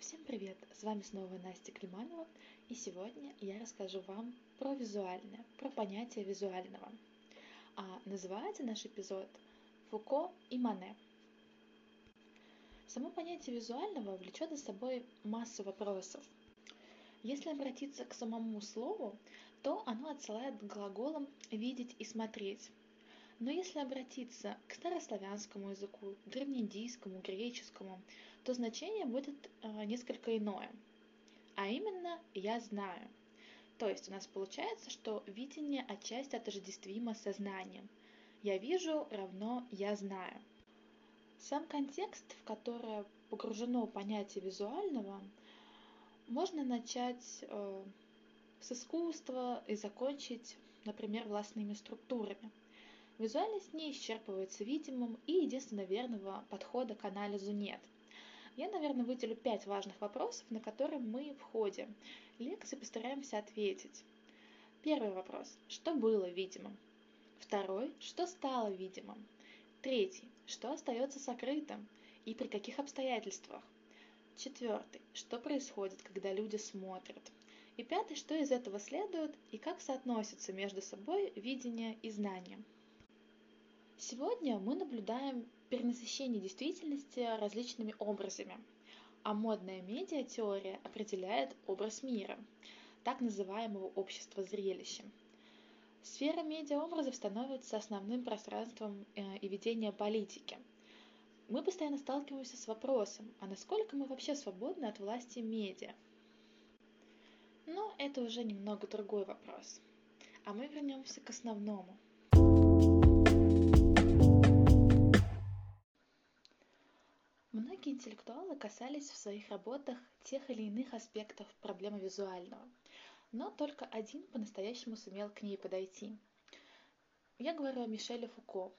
Всем привет! С вами снова Настя Климанова, и сегодня я расскажу вам про визуальное, про понятие визуального. А называется наш эпизод «Фуко и Мане». Само понятие визуального влечет за собой массу вопросов. Если обратиться к самому слову, то оно отсылает к глаголам «видеть» и «смотреть». Но если обратиться к старославянскому языку, древнеиндийскому, греческому, то значение будет э, несколько иное. А именно «я знаю». То есть у нас получается, что видение отчасти отождествимо со знанием. «Я вижу» равно «я знаю». Сам контекст, в который погружено понятие визуального, можно начать э, с искусства и закончить, например, властными структурами. Визуальность не исчерпывается видимым, и единственно верного подхода к анализу нет. Я, наверное, выделю пять важных вопросов, на которые мы в ходе лекции постараемся ответить. Первый вопрос. Что было видимым? Второй. Что стало видимым? Третий. Что остается сокрытым? И при каких обстоятельствах? Четвертый. Что происходит, когда люди смотрят? И пятый. Что из этого следует и как соотносятся между собой видение и знание? Сегодня мы наблюдаем перенасыщение действительности различными образами, а модная медиатеория определяет образ мира, так называемого общества зрелища. Сфера медиаобразов становится основным пространством э, и ведения политики. Мы постоянно сталкиваемся с вопросом, а насколько мы вообще свободны от власти медиа? Но это уже немного другой вопрос. А мы вернемся к основному – Многие интеллектуалы касались в своих работах тех или иных аспектов проблемы визуального, но только один по-настоящему сумел к ней подойти. Я говорю о Мишеле Фуко.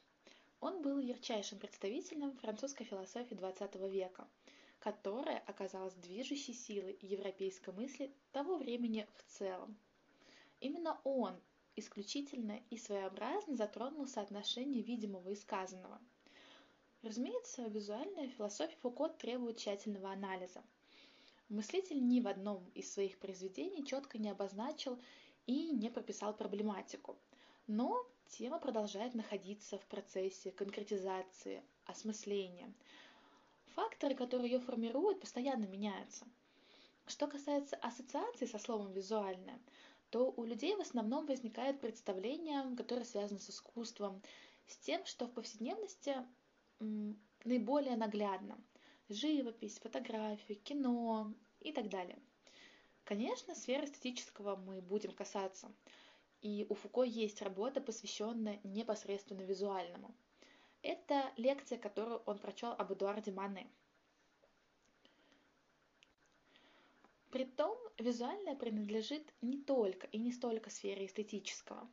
Он был ярчайшим представителем французской философии XX века, которая оказалась движущей силой европейской мысли того времени в целом. Именно он исключительно и своеобразно затронул соотношение видимого и сказанного – Разумеется, визуальная философия Фуко требует тщательного анализа. Мыслитель ни в одном из своих произведений четко не обозначил и не прописал проблематику. Но тема продолжает находиться в процессе конкретизации, осмысления. Факторы, которые ее формируют, постоянно меняются. Что касается ассоциации со словом «визуальное», то у людей в основном возникает представление, которое связано с искусством, с тем, что в повседневности наиболее наглядно. Живопись, фотографии, кино и так далее. Конечно, сферы эстетического мы будем касаться. И у Фуко есть работа, посвященная непосредственно визуальному. Это лекция, которую он прочел об Эдуарде Мане. Притом, визуальное принадлежит не только и не столько сфере эстетического.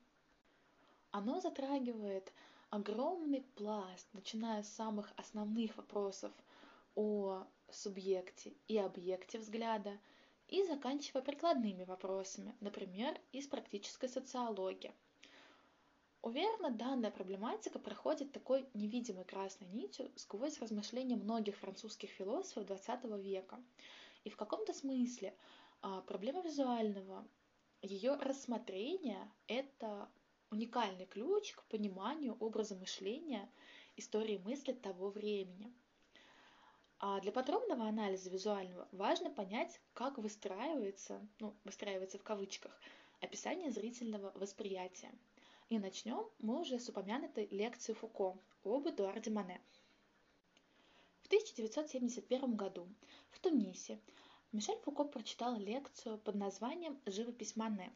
Оно затрагивает огромный пласт, начиная с самых основных вопросов о субъекте и объекте взгляда и заканчивая прикладными вопросами, например, из практической социологии. Уверена, данная проблематика проходит такой невидимой красной нитью сквозь размышления многих французских философов XX века. И в каком-то смысле а, проблема визуального, ее рассмотрение – это уникальный ключ к пониманию образа мышления, истории мысли того времени. А для подробного анализа визуального важно понять, как выстраивается, ну, выстраивается в кавычках, описание зрительного восприятия. И начнем мы уже с упомянутой лекции Фуко об Эдуарде Мане. В 1971 году в Тунисе Мишель Фуко прочитал лекцию под названием «Живопись Мане»,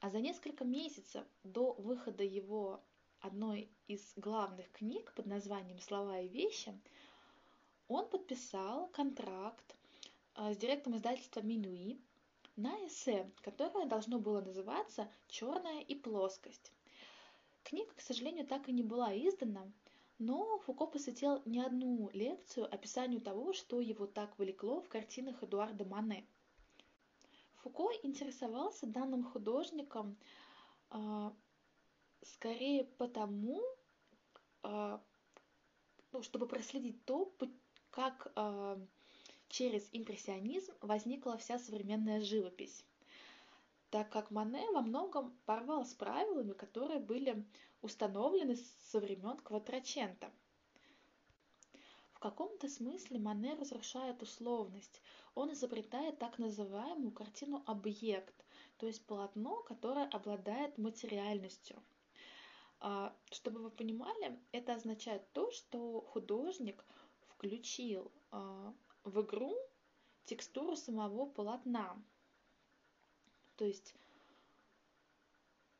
а за несколько месяцев до выхода его одной из главных книг под названием «Слова и вещи» он подписал контракт э, с директором издательства «Минуи» на эссе, которое должно было называться «Черная и плоскость». Книга, к сожалению, так и не была издана, но Фуко посвятил не одну лекцию описанию того, что его так влекло в картинах Эдуарда Мане – Фуко интересовался данным художником а, скорее потому, а, ну, чтобы проследить то, как а, через импрессионизм возникла вся современная живопись, так как Мане во многом порвал с правилами, которые были установлены со времен Кватрачента. В каком-то смысле Мане разрушает условность. Он изобретает так называемую картину-объект, то есть полотно, которое обладает материальностью. А, чтобы вы понимали, это означает то, что художник включил а, в игру текстуру самого полотна. То есть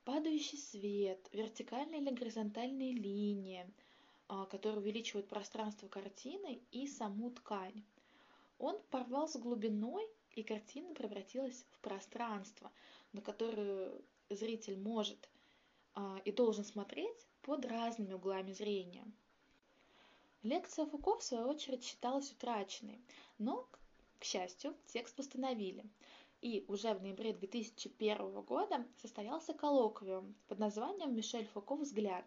падающий свет, вертикальные или горизонтальные линии, которые увеличивают пространство картины и саму ткань. Он порвал с глубиной, и картина превратилась в пространство, на которое зритель может а, и должен смотреть под разными углами зрения. Лекция Фуко, в свою очередь, считалась утраченной, но, к счастью, текст восстановили. И уже в ноябре 2001 года состоялся коллоквиум под названием «Мишель Фуко. Взгляд».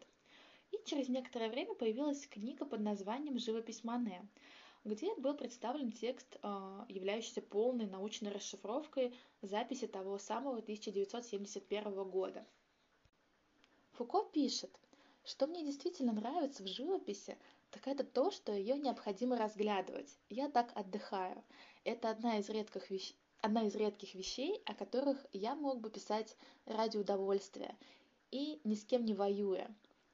И через некоторое время появилась книга под названием «Живопись Мане», где был представлен текст, а, являющийся полной научной расшифровкой записи того самого 1971 года. Фуко пишет, что мне действительно нравится в живописи, так это то, что ее необходимо разглядывать. Я так отдыхаю. Это одна из редких вещей, одна из редких вещей, о которых я мог бы писать ради удовольствия и ни с кем не воюя.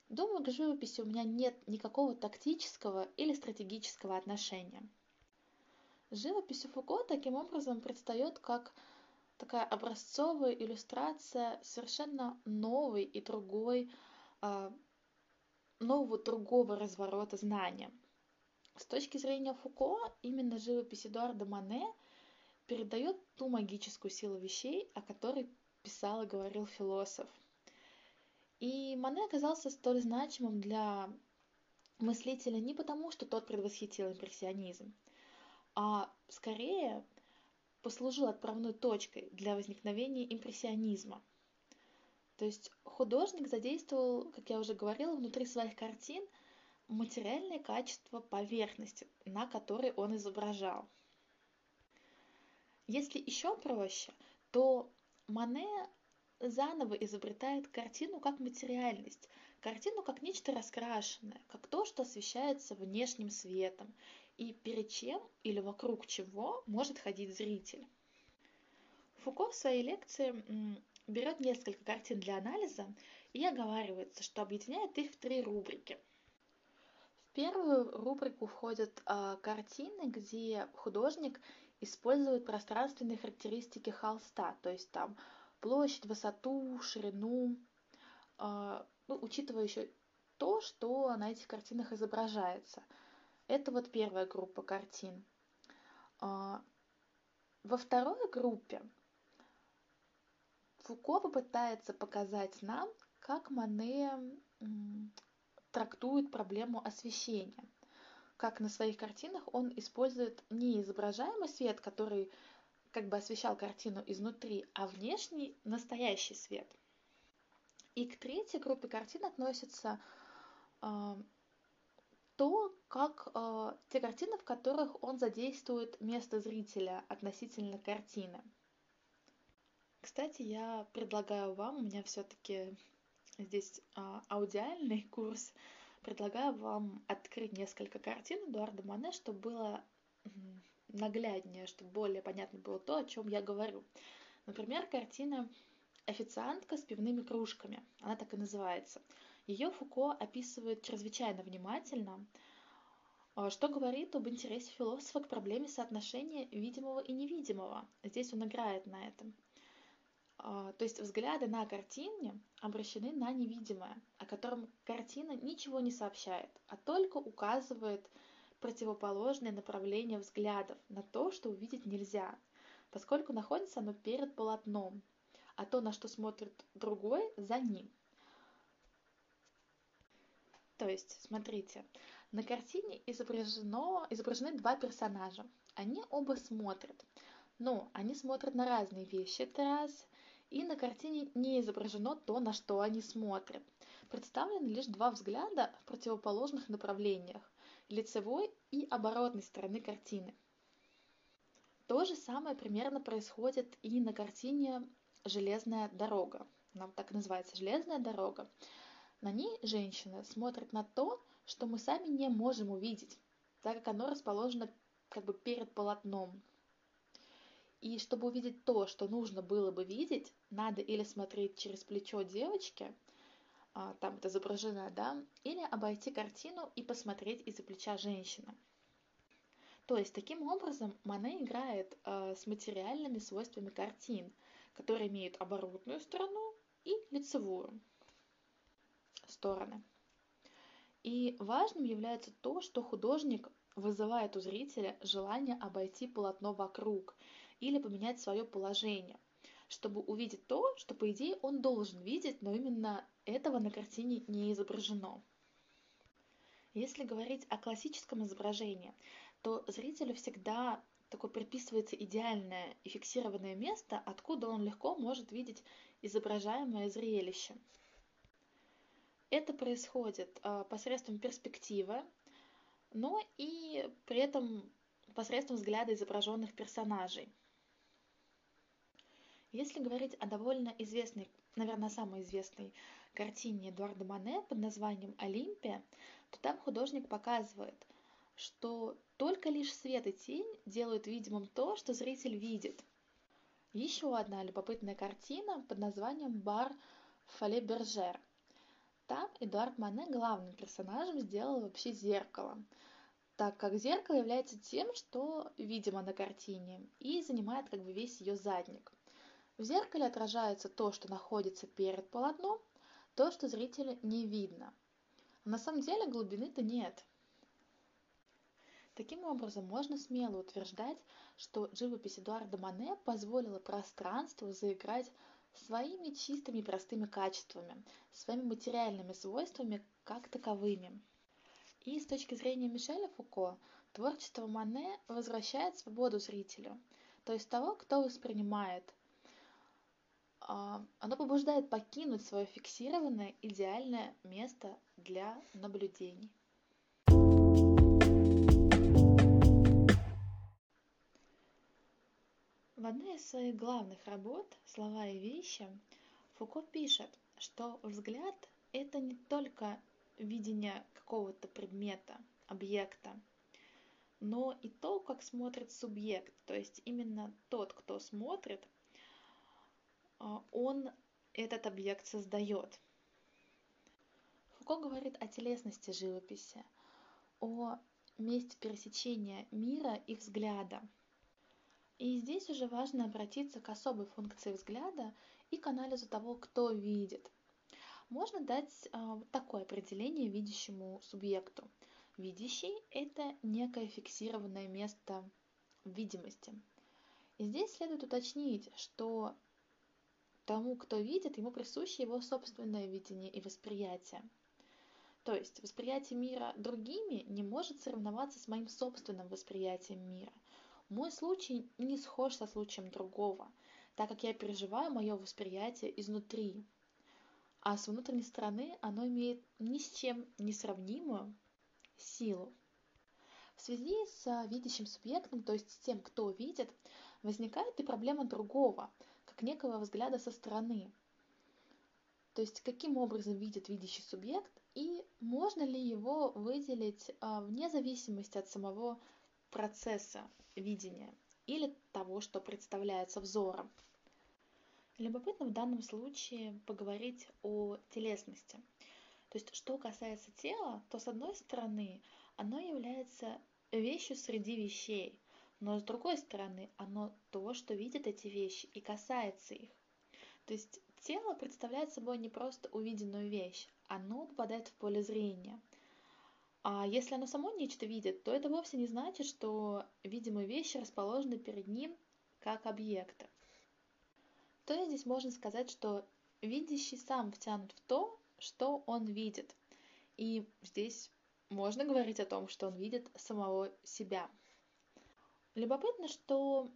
Думаю, к живописи у меня нет никакого тактического или стратегического отношения. Живопись Фуко таким образом предстает как такая образцовая иллюстрация совершенно новой и другой а, нового другого разворота знания. С точки зрения Фуко, именно живопись Эдуарда Мане передает ту магическую силу вещей, о которой писал и говорил философ. И Мане оказался столь значимым для мыслителя не потому, что тот предвосхитил импрессионизм, а скорее послужил отправной точкой для возникновения импрессионизма. То есть художник задействовал, как я уже говорила, внутри своих картин материальные качества поверхности, на которой он изображал. Если еще проще, то Мане заново изобретает картину как материальность, картину как нечто раскрашенное, как то, что освещается внешним светом, и перед чем или вокруг чего может ходить зритель. Фуко в своей лекции берет несколько картин для анализа и оговаривается, что объединяет их в три рубрики. В первую рубрику входят э, картины, где художник использует пространственные характеристики холста, то есть там площадь, высоту, ширину, э, ну, учитывая еще то, что на этих картинах изображается. Это вот первая группа картин. Э, во второй группе Фуко попытается показать нам, как Мане трактует проблему освещения. Как на своих картинах он использует не изображаемый свет, который как бы освещал картину изнутри, а внешний настоящий свет. И к третьей группе картин относится э, то, как э, те картины, в которых он задействует место зрителя относительно картины. Кстати, я предлагаю вам, у меня все-таки здесь а, аудиальный курс, предлагаю вам открыть несколько картин Эдуарда Мане, чтобы было нагляднее, чтобы более понятно было то, о чем я говорю. Например, картина «Официантка с пивными кружками». Она так и называется. Ее Фуко описывает чрезвычайно внимательно, а, что говорит об интересе философа к проблеме соотношения видимого и невидимого. Здесь он играет на этом. А, то есть взгляды на картине обращены на невидимое, о котором картина ничего не сообщает, а только указывает противоположное направление взглядов на то, что увидеть нельзя, поскольку находится оно перед полотном, а то, на что смотрит другой, за ним. То есть, смотрите, на картине изображено, изображены два персонажа. Они оба смотрят, но они смотрят на разные вещи, это раз, и на картине не изображено то, на что они смотрят. Представлены лишь два взгляда в противоположных направлениях – лицевой и оборотной стороны картины. То же самое примерно происходит и на картине «Железная дорога». Она так и называется «Железная дорога». На ней женщина смотрит на то, что мы сами не можем увидеть, так как оно расположено как бы перед полотном. И чтобы увидеть то, что нужно было бы видеть, надо или смотреть через плечо девочки, там это изображено, да, или обойти картину и посмотреть из-за плеча женщины. То есть таким образом Мане играет э, с материальными свойствами картин, которые имеют оборотную сторону и лицевую стороны. И важным является то, что художник вызывает у зрителя желание обойти полотно вокруг или поменять свое положение, чтобы увидеть то, что, по идее, он должен видеть, но именно этого на картине не изображено. Если говорить о классическом изображении, то зрителю всегда такое приписывается идеальное и фиксированное место, откуда он легко может видеть изображаемое зрелище. Это происходит э, посредством перспективы, но и при этом посредством взгляда изображенных персонажей. Если говорить о довольно известной, наверное, самой известной картине Эдуарда Мане под названием «Олимпия», то там художник показывает, что только лишь свет и тень делают видимым то, что зритель видит. Еще одна любопытная картина под названием «Бар Фале Бержер», там Эдуард Мане главным персонажем сделал вообще зеркало, так как зеркало является тем, что видимо на картине и занимает как бы весь ее задник. В зеркале отражается то, что находится перед полотном, то, что зрителю не видно. на самом деле глубины-то нет. Таким образом, можно смело утверждать, что живопись Эдуарда Мане позволила пространству заиграть своими чистыми простыми качествами, своими материальными свойствами как таковыми. И с точки зрения Мишеля Фуко, творчество Мане возвращает свободу зрителю, то есть того, кто воспринимает. А, оно побуждает покинуть свое фиксированное идеальное место для наблюдений. В одной из своих главных работ «Слова и вещи» Фуко пишет, что взгляд – это не только видение какого-то предмета, объекта, но и то, как смотрит субъект, то есть именно тот, кто смотрит, он этот объект создает. Фуко говорит о телесности живописи, о месте пересечения мира и взгляда – и здесь уже важно обратиться к особой функции взгляда и к анализу того, кто видит. Можно дать э, такое определение видящему субъекту. Видящий – это некое фиксированное место видимости. И здесь следует уточнить, что тому, кто видит, ему присуще его собственное видение и восприятие. То есть восприятие мира другими не может соревноваться с моим собственным восприятием мира – мой случай не схож со случаем другого, так как я переживаю мое восприятие изнутри, а с внутренней стороны оно имеет ни с чем не сравнимую силу. В связи с видящим субъектом, то есть с тем, кто видит, возникает и проблема другого, как некого взгляда со стороны. То есть каким образом видит видящий субъект и можно ли его выделить а, вне зависимости от самого процесса видения или того, что представляется взором. Любопытно в данном случае поговорить о телесности. То есть, что касается тела, то с одной стороны, оно является вещью среди вещей, но с другой стороны, оно то, что видит эти вещи и касается их. То есть тело представляет собой не просто увиденную вещь, оно попадает в поле зрения. А если оно само нечто видит, то это вовсе не значит, что видимые вещи расположены перед ним как объекты. То есть здесь можно сказать, что видящий сам втянут в то, что он видит. И здесь можно говорить о том, что он видит самого себя. Любопытно, что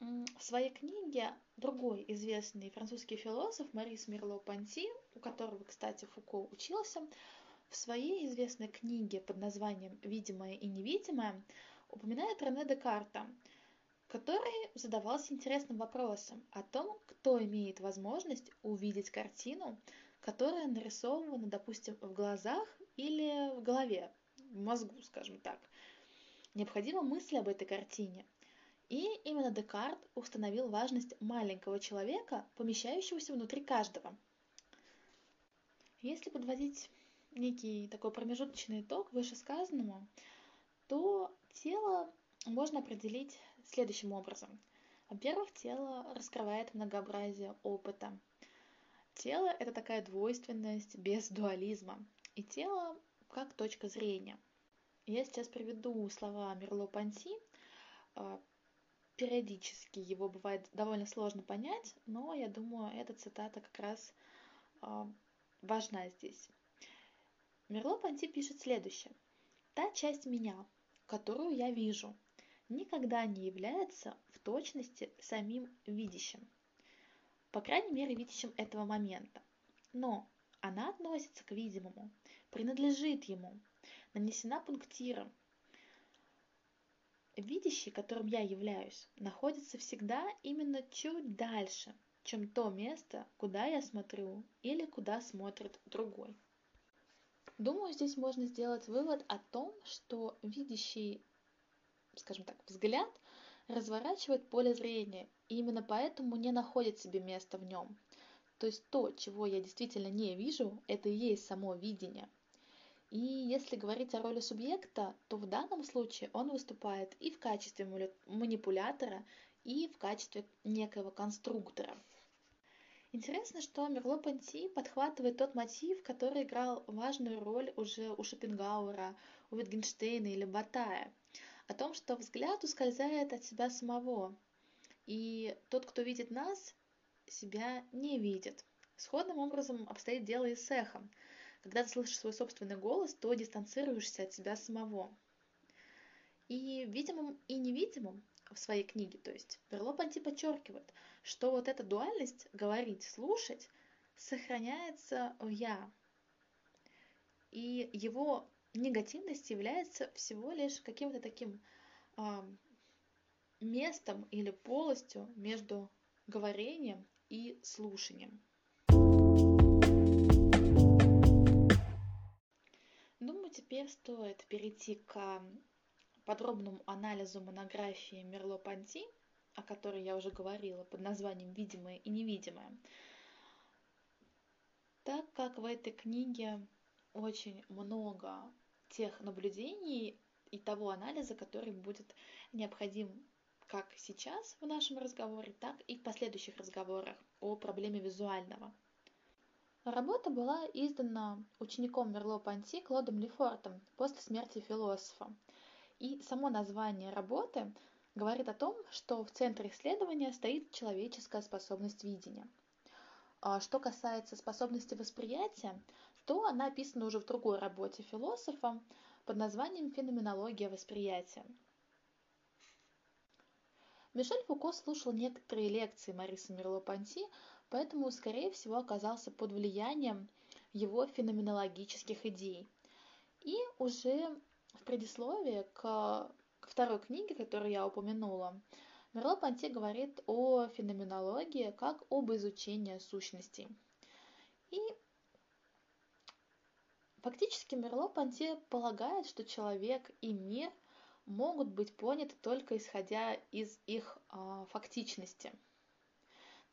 в своей книге другой известный французский философ Марис Мирло-Панти, у которого, кстати, Фуко учился, в своей известной книге под названием «Видимое и невидимое» упоминает Рене Декарта, который задавался интересным вопросом о том, кто имеет возможность увидеть картину, которая нарисована, допустим, в глазах или в голове, в мозгу, скажем так. Необходима мысль об этой картине. И именно Декарт установил важность маленького человека, помещающегося внутри каждого. Если подводить некий такой промежуточный итог вышесказанному, то тело можно определить следующим образом. Во-первых, тело раскрывает многообразие опыта. Тело – это такая двойственность без дуализма. И тело как точка зрения. Я сейчас приведу слова Мерло-Панти. А, периодически его бывает довольно сложно понять, но я думаю, эта цитата как раз а, важна здесь. Мерло-Панти пишет следующее. «Та часть меня, которую я вижу, никогда не является в точности самим видящим, по крайней мере видящим этого момента. Но она относится к видимому, принадлежит ему, нанесена пунктиром. Видящий, которым я являюсь, находится всегда именно чуть дальше, чем то место, куда я смотрю или куда смотрит другой. Думаю, здесь можно сделать вывод о том, что видящий, скажем так, взгляд разворачивает поле зрения, и именно поэтому не находит себе места в нем. То есть то, чего я действительно не вижу, это и есть само видение. И если говорить о роли субъекта, то в данном случае он выступает и в качестве манипулятора, и в качестве некоего конструктора. Интересно, что Мерло-Понти подхватывает тот мотив, который играл важную роль уже у Шопенгауэра, у Wittgensteina или Батая, о том, что взгляд ускользает от себя самого, и тот, кто видит нас, себя не видит. Сходным образом обстоит дело и с эхом. Когда ты слышишь свой собственный голос, то дистанцируешься от себя самого. И видимым и невидимым в своей книге, то есть Мерло-Понти подчеркивает – что вот эта дуальность говорить, слушать сохраняется в я. И его негативность является всего лишь каким-то таким э, местом или полостью между говорением и слушанием. Теперь стоит перейти к подробному анализу монографии Мерло-Панти – о которой я уже говорила, под названием «Видимое и невидимое». Так как в этой книге очень много тех наблюдений и того анализа, который будет необходим как сейчас в нашем разговоре, так и в последующих разговорах о проблеме визуального. Работа была издана учеником Мерло-Панти Клодом Лефортом после смерти философа. И само название работы говорит о том, что в центре исследования стоит человеческая способность видения. А что касается способности восприятия, то она описана уже в другой работе философа под названием «Феноменология восприятия». Мишель Фуко слушал некоторые лекции Мариса Мерло-Понти, поэтому, скорее всего, оказался под влиянием его феноменологических идей. И уже в предисловии к второй книге, которую я упомянула, Мерло-Понти говорит о феноменологии как об изучении сущностей. И фактически Мерло-Понти полагает, что человек и мир могут быть поняты только исходя из их э, фактичности.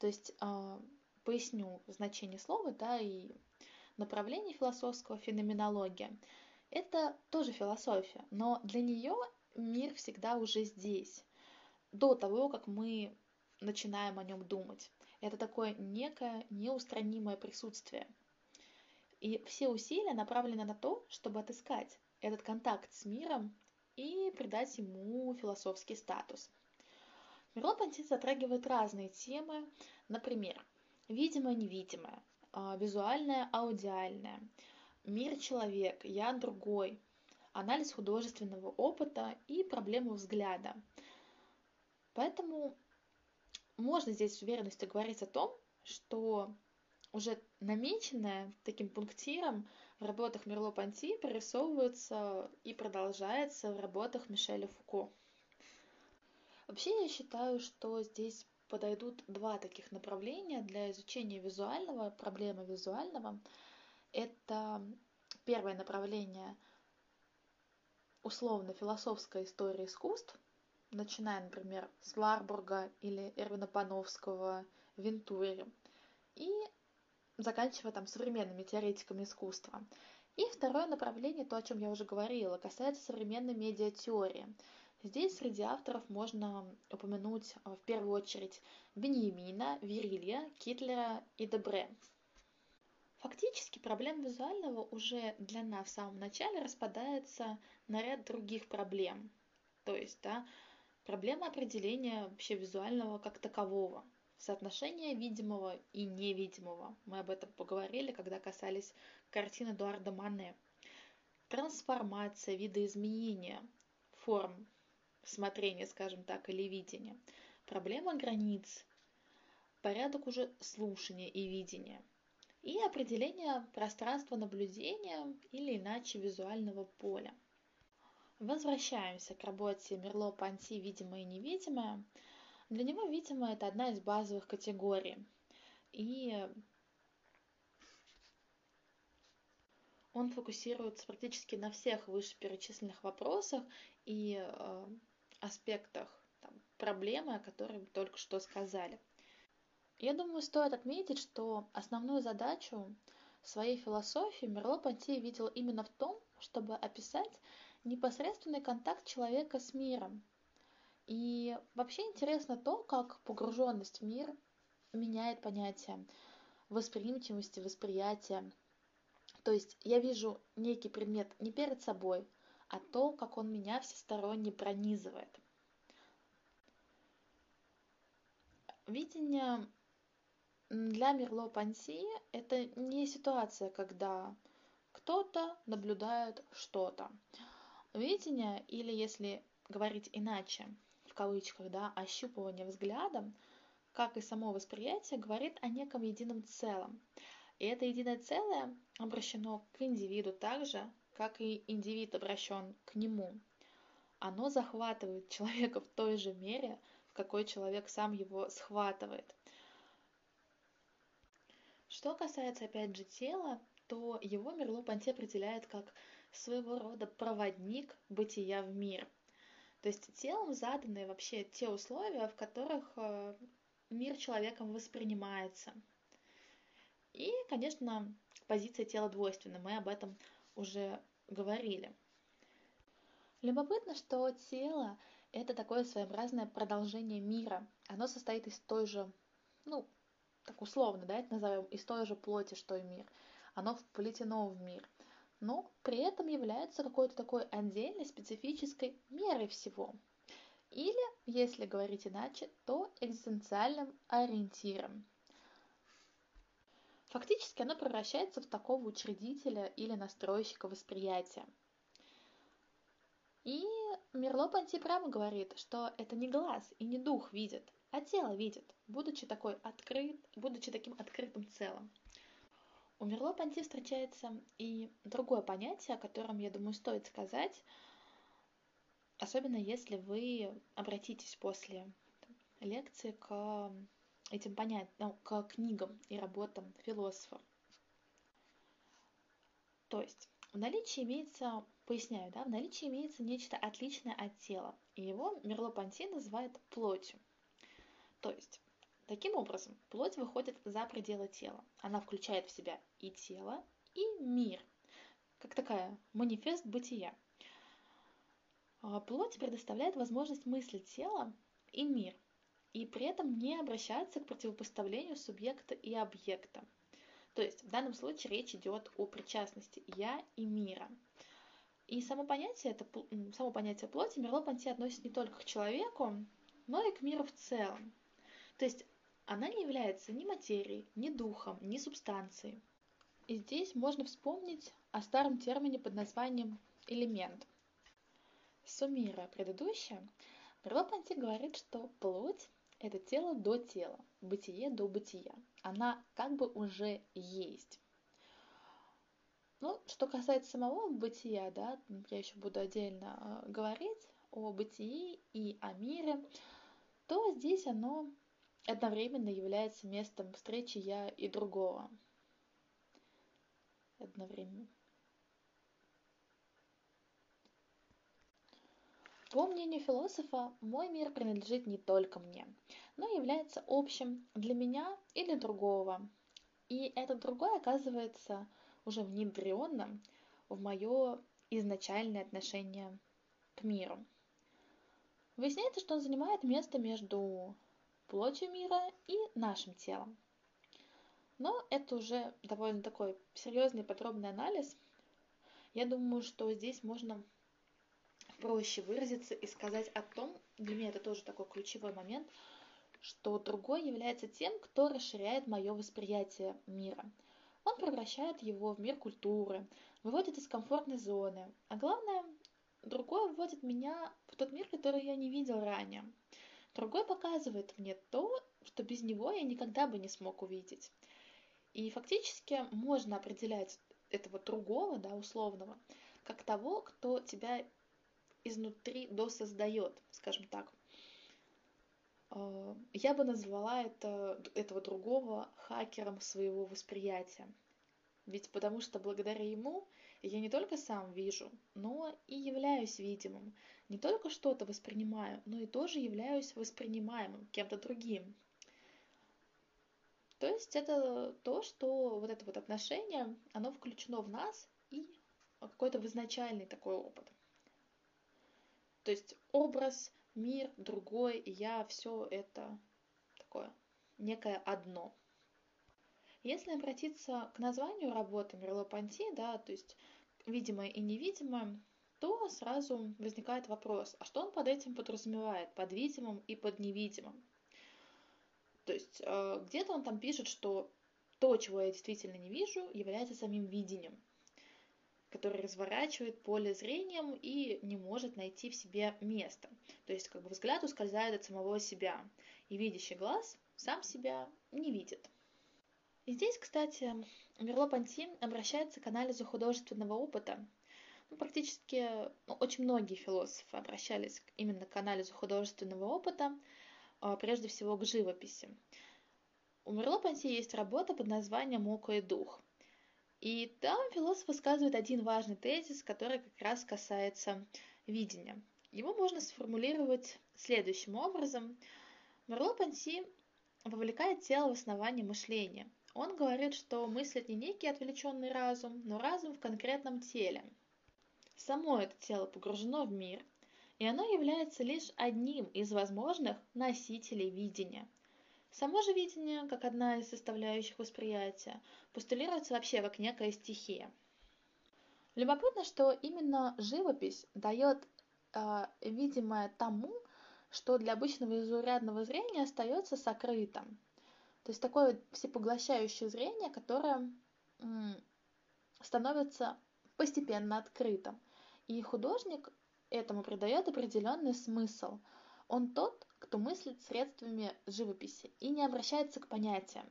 То есть э, поясню значение слова, да, и направление философского феноменология. Это тоже философия, но для нее мир всегда уже здесь, до того, как мы начинаем о нем думать. Это такое некое неустранимое присутствие. И все усилия направлены на то, чтобы отыскать этот контакт с миром и придать ему философский статус. Мерло-Понти затрагивает разные темы, например, видимое-невидимое, а, визуальное-аудиальное, мир-человек, я другой, анализ художественного опыта и проблему взгляда. Поэтому можно здесь с уверенностью говорить о том, что уже намеченное таким пунктиром в работах Мерло-Понти прорисовывается и продолжается в работах Мишеля Фуко. Вообще я считаю, что здесь подойдут два таких направления для изучения визуального, проблемы визуального. Это первое направление условно-философская история искусств, начиная, например, с Варбурга или Эрвина Пановского, Вентури, и заканчивая там современными теоретиками искусства. И второе направление, то, о чем я уже говорила, касается современной медиатеории. Здесь среди авторов можно упомянуть в первую очередь Беньямина, Вирилья, Китлера и Дебре. Фактически проблема визуального уже для нас в самом начале распадается на ряд других проблем. То есть, да, проблема определения вообще визуального как такового, соотношение видимого и невидимого. Мы об этом поговорили, когда касались картины Эдуарда Мане. Трансформация, видоизменения форм смотрения, скажем так, или видения. Проблема границ, порядок уже слушания и видения. И определение пространства наблюдения или иначе визуального поля. Возвращаемся к работе Мерло-Панти «Видимое и невидимое». Для него видимое – это одна из базовых категорий. И он фокусируется практически на всех вышеперечисленных вопросах и э, аспектах там, проблемы, о которой мы только что сказали. Я думаю, стоит отметить, что основную задачу своей философии Мерло-Понти видел именно в том, чтобы описать непосредственный контакт человека с миром. И вообще интересно то, как погруженность в мир меняет понятие восприимчивости, восприятия. То есть я вижу некий предмет не перед собой, а то, как он меня всесторонне пронизывает. Видение для Мерло-Панси – это не ситуация, когда кто-то наблюдает что-то. Видение, или если говорить иначе, в кавычках, да, ощупывание взглядом, как и само восприятие, говорит о неком едином целом. И это единое целое обращено к индивиду так же, как и индивид обращен к нему. Оно захватывает человека в той же мере, в какой человек сам его схватывает. Что касается, опять же, тела, то его Мерло-Понти определяет как своего рода проводник бытия в мир. То есть телом заданы вообще те условия, в которых э, мир человеком воспринимается. И, конечно, позиция тела двойственна, мы об этом уже говорили. Любопытно, что тело – это такое своеобразное продолжение мира. Оно состоит из той же, ну, так условно, да, это назовем, из той же плоти, что и мир. Оно вплетено в мир. Но при этом является какой-то такой отдельной специфической мерой всего. Или, если говорить иначе, то экзистенциальным ориентиром. Фактически оно превращается в такого учредителя или настройщика восприятия. И Мерло-Понти прямо говорит, что это не глаз и не дух видит, а тело видит, будучи такой открыт, будучи таким открытым целым. У Мерло-Понти встречается и другое понятие, о котором, я думаю, стоит сказать, особенно если вы обратитесь после лекции к этим понятиям, ну, к книгам и работам философов. То есть в наличии имеется, поясняю, да, в наличии имеется нечто отличное от тела, и его Мерло-Понти называет плотью. То есть Таким образом, плоть выходит за пределы тела. Она включает в себя и тело, и мир, как такая манифест бытия. А плоть предоставляет возможность мыслить тело и мир, и при этом не обращаться к противопоставлению субъекта и объекта. То есть в данном случае речь идет о причастности «я» и «мира». И само понятие, это, само понятие плоти Мерло-Понти относит не только к человеку, но и к миру в целом. То есть она не является ни материей, ни духом, ни субстанцией. И здесь можно вспомнить о старом термине под названием «элемент». Суммируя предыдущее, Мерло-Понти говорит, что плоть это тело до тела, бытие до бытия. Она как бы уже есть. Ну, что касается самого бытия, да, я еще буду отдельно э, говорить о бытии и о мире. то здесь оно одновременно является местом встречи я и другого. Одновременно. По мнению философа, мой мир принадлежит не только мне, но является общим для меня и для другого. И этот другой оказывается уже внедренным в мое изначальное отношение к миру. Выясняется, что он занимает место между плотью мира и нашим телом. Но это уже довольно такой серьезный подробный анализ. Я думаю, что здесь можно проще выразиться и сказать о том, для меня это тоже такой ключевой момент, что другой является тем, кто расширяет мое восприятие мира. Он превращает его в мир культуры, выводит из комфортной зоны, а главное, другой вводит меня в тот мир, который я не видел ранее. Другой показывает мне то, что без него я никогда бы не смог увидеть. И фактически можно определять этого другого, да, условного, как того, кто тебя изнутри досоздает, скажем так. Э, я бы назвала это, этого другого хакером своего восприятия. Ведь потому что благодаря ему я не только сам вижу, но и являюсь видимым. Не только что-то воспринимаю, но и тоже являюсь воспринимаемым кем-то другим. То есть это то, что вот это вот отношение, оно включено в нас и какой-то в изначальный такой опыт. То есть образ, мир, другой, я, все это такое некое одно. Если обратиться к названию работы Мерло-Понти, да, то есть видимое и невидимое, то сразу возникает вопрос, а что он под этим подразумевает, под видимым и под невидимым? То есть э, где-то он там пишет, что то, чего я действительно не вижу, является самим видением который разворачивает поле зрением и не может найти в себе место. То есть как бы взгляд ускользает от самого себя, и видящий глаз сам себя не видит. И здесь, кстати, Мерло-Понти обращается к анализу художественного опыта. Ну, практически ну, очень многие философы обращались именно к анализу художественного опыта, а, прежде всего к живописи. У Мерло-Понти есть работа под названием «Око дух», и там философ высказывает один важный тезис, который как раз касается видения. Его можно сформулировать следующим образом. Мерло-Понси вовлекает тело в основание мышления. Он говорит, что мыслит не некий отвлеченный разум, но разум в конкретном теле. Само это тело погружено в мир, и оно является лишь одним из возможных носителей видения – Само же видение, как одна из составляющих восприятия, постулируется вообще как некая стихия. Любопытно, что именно живопись дает э, видимое тому, что для обычного и зрения остается сокрытым. То есть такое всепоглощающее зрение, которое м, становится постепенно открытым. И художник этому придает определенный смысл. Он тот, кто мыслит средствами живописи и не обращается к понятиям.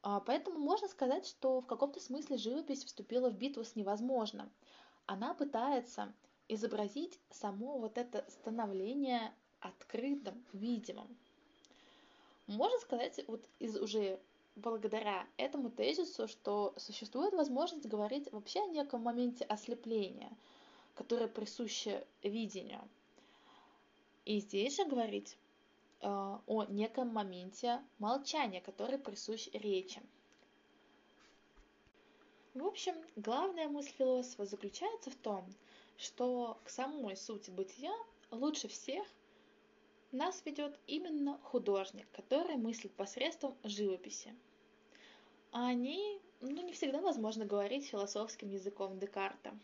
А, поэтому можно сказать, что в каком-то смысле живопись вступила в битву с невозможным. Она пытается изобразить само вот это становление открытым, видимым. Можно сказать, вот из уже благодаря этому тезису, что существует возможность говорить вообще о неком моменте ослепления, которое присуще видению – и здесь же говорить э, о неком моменте молчания, который присущ речи. В общем, главная мысль философа заключается в том, что к самой сути бытия лучше всех нас ведет именно художник, который мыслит посредством живописи. О ней ну, не всегда возможно говорить философским языком Декарта.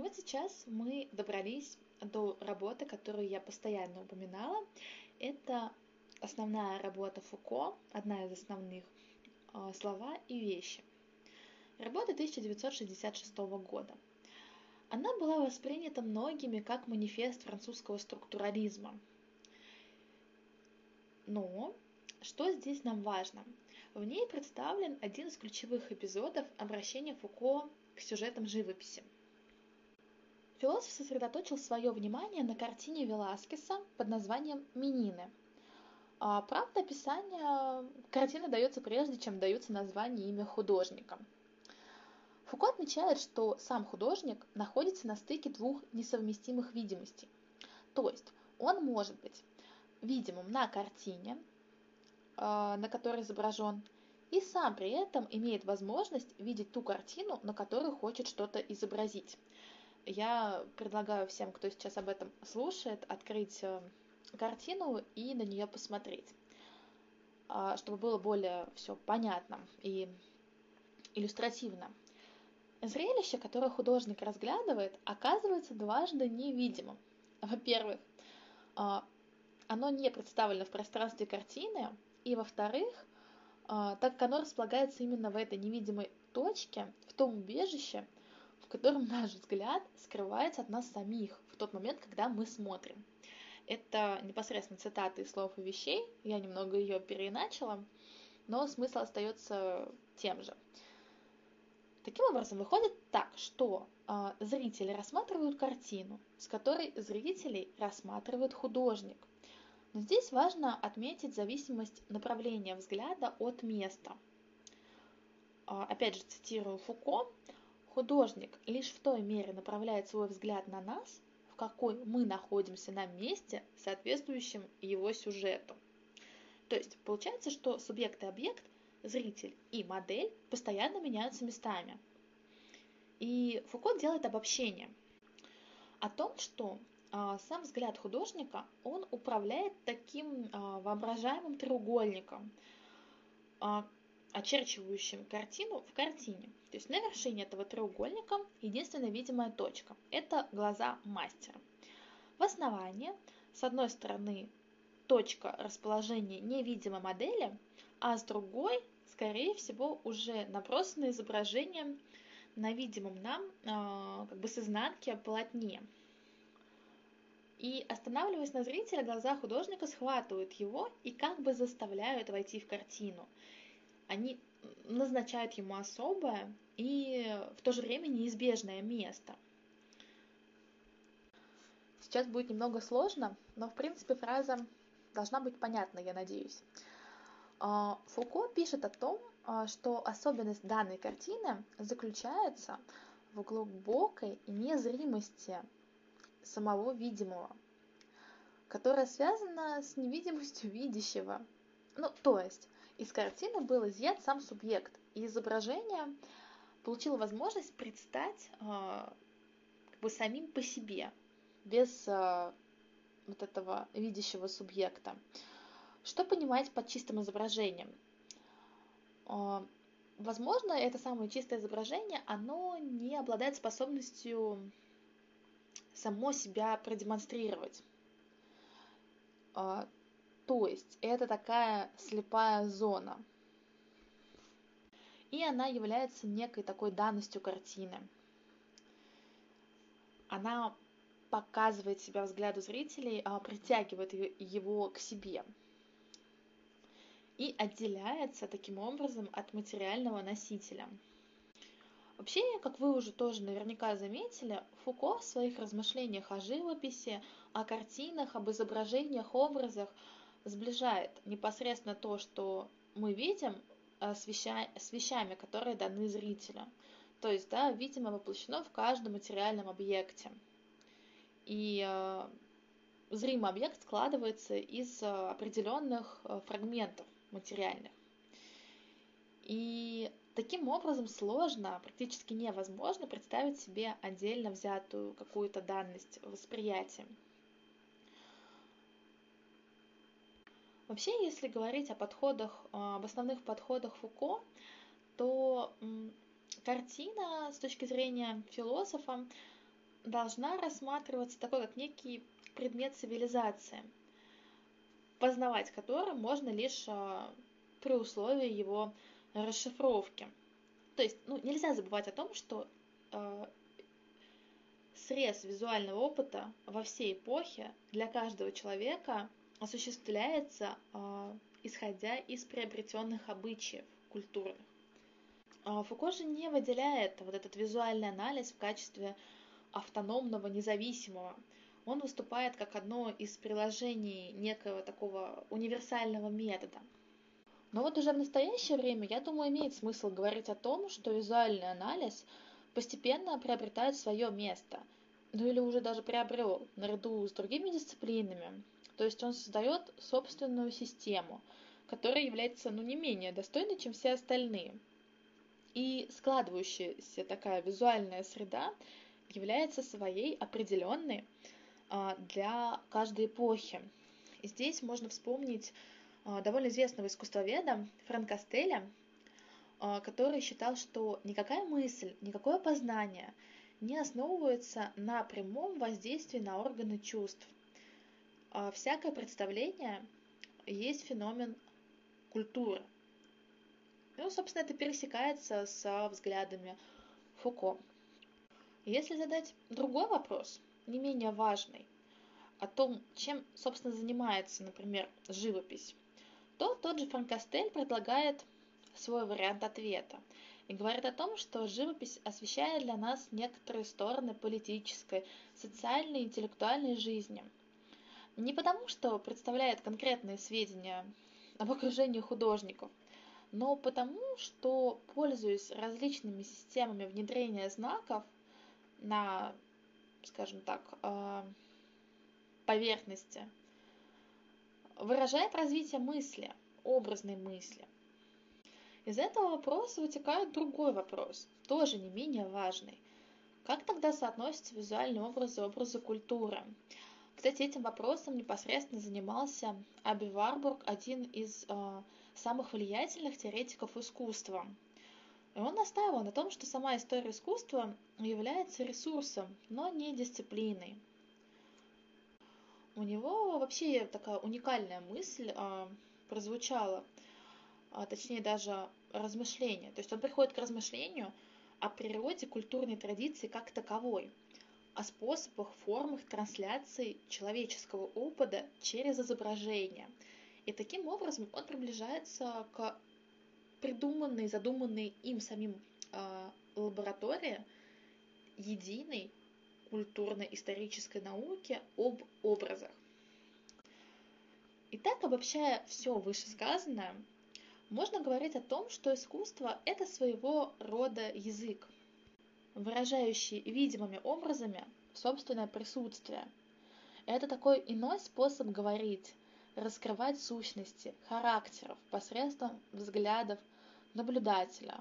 И вот сейчас мы добрались до работы, которую я постоянно упоминала. Это основная работа Фуко, одна из основных а, «Слова и вещи». Работа 1966 года. Она была воспринята многими как манифест французского структурализма. Но что здесь нам важно? В ней представлен один из ключевых эпизодов обращения Фуко к сюжетам живописи – философ сосредоточил свое внимание на картине Веласкеса под названием «Минины». А, правда, описание картины дается прежде, чем даются название и имя художника. Фуко отмечает, что сам художник находится на стыке двух несовместимых видимостей. То есть он может быть видимым на картине, а, на которой изображен, и сам при этом имеет возможность видеть ту картину, на которой хочет что-то изобразить. Я предлагаю всем, кто сейчас об этом слушает, открыть э, картину и на нее посмотреть, а, чтобы было более все понятно и иллюстративно. Зрелище, которое художник разглядывает, оказывается дважды невидимым. Во-первых, а, оно не представлено в пространстве картины, и во-вторых, а, так как оно располагается именно в этой невидимой точке, в том убежище, в котором наш взгляд скрывается от нас самих в тот момент, когда мы смотрим. Это непосредственно цитаты из слов и вещей, я немного ее переиначила, но смысл остается тем же. Таким образом, выходит так, что э, зрители рассматривают картину, с которой зрителей рассматривает художник. Но здесь важно отметить зависимость направления взгляда от места. Э, опять же, цитирую Фуко, художник лишь в той мере направляет свой взгляд на нас, какой мы находимся на месте, соответствующем его сюжету. То есть получается, что субъект и объект, зритель и модель постоянно меняются местами. И Фуко делает обобщение о том, что а, сам взгляд художника, он управляет таким а, воображаемым треугольником, а, очерчивающим картину в картине. То есть на вершине этого треугольника единственная видимая точка – это глаза мастера. В основании, с одной стороны, точка расположения невидимой модели, а с другой, скорее всего, уже набросанное изображение на видимом нам э, как бы с изнанки полотне. И останавливаясь на зрителя, глаза художника схватывают его и как бы заставляют войти в картину – они назначают ему особое и в то же время неизбежное место. Сейчас будет немного сложно, но в принципе фраза должна быть понятна, я надеюсь. А, Фуко пишет о том, а, что особенность данной картины заключается в глубокой незримости самого видимого, которая связана с невидимостью видящего. Ну, то есть, из картины был изъят сам субъект, и изображение получило возможность предстать э, как бы самим по себе, без э, вот этого видящего субъекта. Что понимать под чистым изображением? Э, возможно, это самое чистое изображение, оно не обладает способностью само себя продемонстрировать. То есть это такая слепая зона. И она является некой такой данностью картины. Она показывает себя взгляду зрителей, а притягивает его к себе и отделяется таким образом от материального носителя. Вообще, как вы уже тоже наверняка заметили, Фуко в своих размышлениях о живописи, о картинах, об изображениях, образах сближает непосредственно то, что мы видим э, с, веща, с вещами, которые даны зрителю. То есть, да, видимо, воплощено в каждом материальном объекте. И э, зримый объект складывается из э, определенных э, фрагментов материальных. И таким образом сложно, практически невозможно представить себе отдельно взятую какую-то данность восприятия. Вообще, если говорить о подходах, а, об основных подходах Фуко, то картина с точки зрения философа должна рассматриваться такой, как некий предмет цивилизации, познавать который можно лишь а, при условии его расшифровки. То есть, ну, нельзя забывать о том, что э, срез визуального опыта во всей эпохе для каждого человека осуществляется э, исходя из приобретенных обычаев культурных. Э, Фуко же не выделяет вот этот визуальный анализ в качестве автономного, независимого. Он выступает как одно из приложений некого такого универсального метода. Но вот уже в настоящее время, я думаю, имеет смысл говорить о том, что визуальный анализ постепенно приобретает свое место, ну или уже даже приобрел, наряду с другими дисциплинами. То есть он создает собственную систему, которая является ну, не менее достойной, чем все остальные. И складывающаяся такая визуальная среда является своей определенной а, для каждой эпохи. И здесь можно вспомнить а, довольно известного искусствоведа Франка Стеля, а, который считал, что никакая мысль, никакое познание не основывается на прямом воздействии на органы чувств. Всякое представление есть феномен культуры. Ну, собственно, это пересекается со взглядами Фуко. Если задать другой вопрос, не менее важный, о том, чем, собственно, занимается, например, живопись, то тот же Франкостель предлагает свой вариант ответа и говорит о том, что живопись освещает для нас некоторые стороны политической, социальной и интеллектуальной жизни. Не потому, что представляет конкретные сведения об окружении художников, но потому, что, пользуясь различными системами внедрения знаков на, скажем так, э, поверхности, выражает развитие мысли, образной мысли. Из этого вопроса вытекает другой вопрос, тоже не менее важный. Как тогда соотносятся визуальные образы и образы культуры? Кстати, этим вопросом непосредственно занимался Аби Варбург, один из э, самых влиятельных теоретиков искусства. И он настаивал на том, что сама история искусства является ресурсом, но не дисциплиной. У него вообще такая уникальная мысль а, прозвучала, а, точнее даже размышление. То есть он приходит к размышлению о природе культурной традиции как таковой, о способах, формах трансляции человеческого опыта через изображение. И таким образом он приближается к придуманной, задуманной им самим э, лаборатории единой культурно-исторической науки об образах. Итак, обобщая все вышесказанное, можно говорить о том, что искусство – это своего рода язык, выражающий видимыми образами собственное присутствие. Это такой иной способ говорить, раскрывать сущности, характеров посредством взглядов наблюдателя,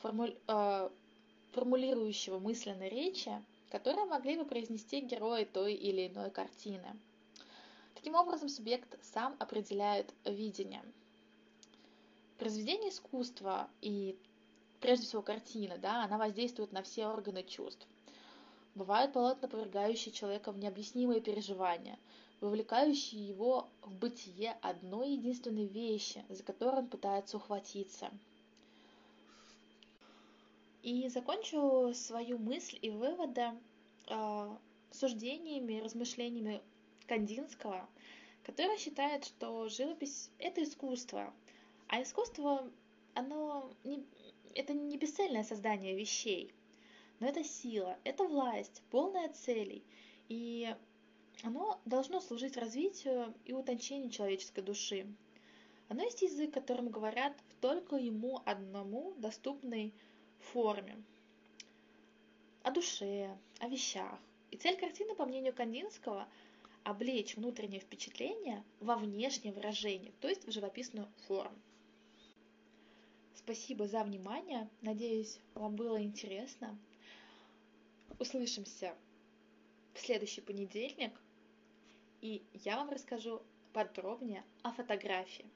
форму... э, формулирующего мысленной речи, которые могли бы произнести герои той или иной картины. Таким образом, субъект сам определяет видение. Произведение искусства и прежде всего картина, да, она воздействует на все органы чувств. Бывают полотна, повергающие человека в необъяснимые переживания, вовлекающие его в бытие одной единственной вещи, за которую он пытается ухватиться. И закончу свою мысль и выводы э, суждениями, размышлениями Кандинского, который считает, что живопись — это искусство, а искусство, оно не, это не бесцельное создание вещей, но это сила, это власть, полная целей, и оно должно служить развитию и утончению человеческой души. Оно есть язык, которым говорят в только ему одному доступной форме, о душе, о вещах. И цель картины, по мнению Кандинского, облечь внутреннее впечатление во внешнее выражение, то есть в живописную форму. Спасибо за внимание. Надеюсь, вам было интересно. Услышимся в следующий понедельник, и я вам расскажу подробнее о фотографии.